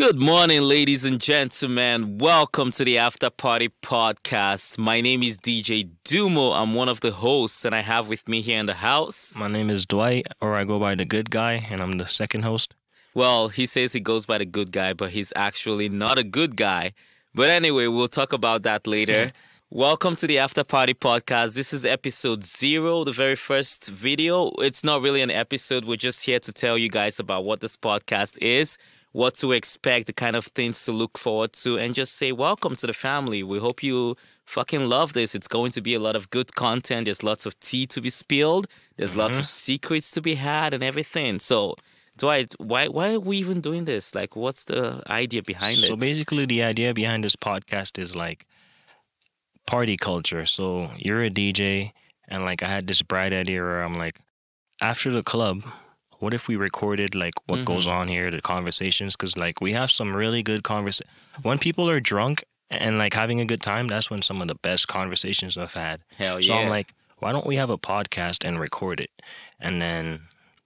Good morning, ladies and gentlemen. Welcome to the After Party Podcast. My name is DJ Dumo. I'm one of the hosts, and I have with me here in the house. My name is Dwight, or I go by the good guy, and I'm the second host. Well, he says he goes by the good guy, but he's actually not a good guy. But anyway, we'll talk about that later. Welcome to the After Party Podcast. This is episode zero, the very first video. It's not really an episode. We're just here to tell you guys about what this podcast is, what to expect, the kind of things to look forward to, and just say welcome to the family. We hope you fucking love this. It's going to be a lot of good content. There's lots of tea to be spilled, there's lots of mm-hmm. secrets to be had, and everything. So, Dwight, why why are we even doing this? Like, what's the idea behind this? So it? basically, the idea behind this podcast is like party culture. So you're a DJ, and like I had this bright idea where I'm like, after the club, what if we recorded like what goes Mm-hmm. on here, the conversations? Because like we have some really good convers. When people are drunk and like having a good time, that's when some of the best conversations I've had. Hell So yeah. I'm like, why don't we have a podcast and record it? And then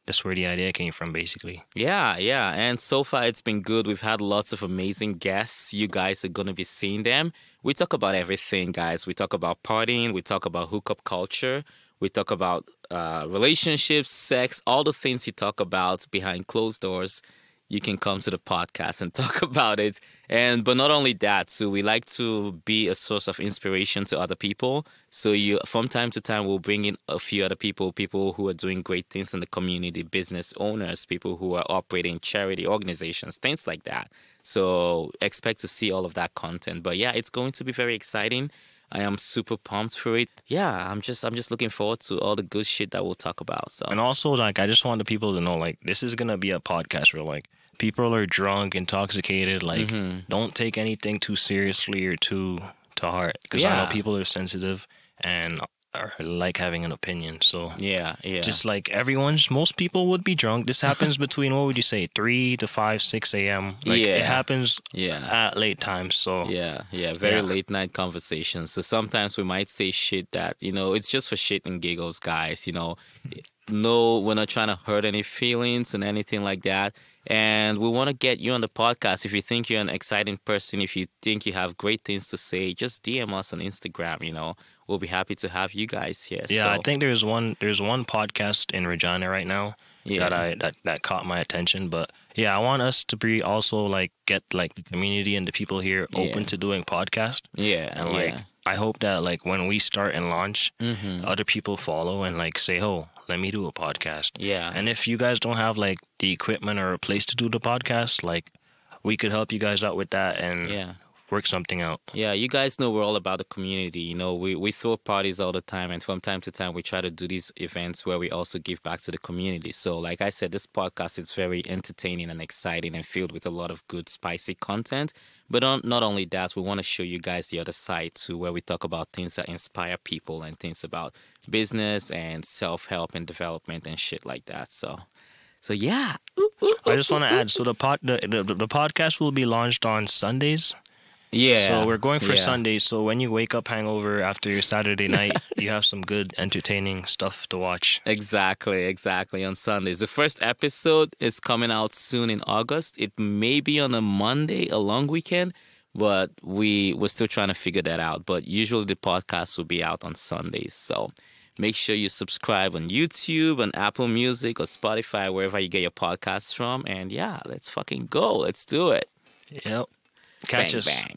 that's where the idea came from, basically. Yeah, yeah. And so far it's been good. We've had lots of amazing guests. You guys are going to be seeing them. We talk about everything, guys. We talk about partying, we talk about hookup culture, we talk about uh, relationships, sex, all the things you talk about behind closed doors. You can come to the podcast and talk about it. And but not only that, so we like to be a source of inspiration to other people. So you from time to time we'll bring in a few other people, people who are doing great things in the community, business owners, people who are operating charity organizations, things like that. So expect to see all of that content. But yeah, it's going to be very exciting. I am super pumped for it. Yeah, I'm just I'm just looking forward to all the good shit that we'll talk about. So And also, like, I just want the people to know, like, this is gonna be a podcast where, like, people are drunk, intoxicated. Like, Mm-hmm. don't take anything too seriously or too to heart, because I know people are sensitive and like having an opinion. So, yeah, yeah. just like everyone's, most people would be drunk. This happens between what would you say, three to five, six a.m. Like, Yeah. it happens yeah. at late times. So, Yeah, yeah, very Yeah. late night conversations. So sometimes we might say shit that, you know, it's just for shit and giggles, guys. You know, no, we're not trying to hurt any feelings and anything like that. And we want to get you on the podcast. If you think you're an exciting person, if you think you have great things to say, just DM us on Instagram. You know, we'll be happy to have you guys here. Yeah, I think there's one there's one podcast in Regina right now Yeah. that I that that caught my attention. But yeah, I want us to be also like get like the community and the people here open Yeah. to doing podcast. yeah, And yeah. I hope that like when we start and launch, Mhm. other people follow and like say, "Oh, let me do a podcast." yeah, And if you guys don't have like the equipment or a place to do the podcast, like we could help you guys out with that and yeah. Work something out. Yeah, you guys know we're all about the community. You know, we, we throw parties all the time, and from time to time, we try to do these events where we also give back to the community. So, like I said, this podcast is very entertaining and exciting and filled with a lot of good, spicy content. But on, not only that, we want to show you guys the other side too, where we talk about things that inspire people and things about business and self help and development and shit like that. So, so yeah. I just want to add, so the pod the, the the podcast will be launched on Sundays. Yeah. So we're going for yeah. Sundays. So when you wake up hangover after your Saturday night, you have some good entertaining stuff to watch. Exactly, exactly. On Sundays. The first episode is coming out soon in August. It may be on a Monday, a long weekend, but we we're still trying to figure that out. But usually the podcast will be out on Sundays. So make sure you subscribe on YouTube, on Apple Music or Spotify, wherever you get your podcasts from. And yeah, let's fucking go. Let's do it. Yep. Catch bang, us. bang.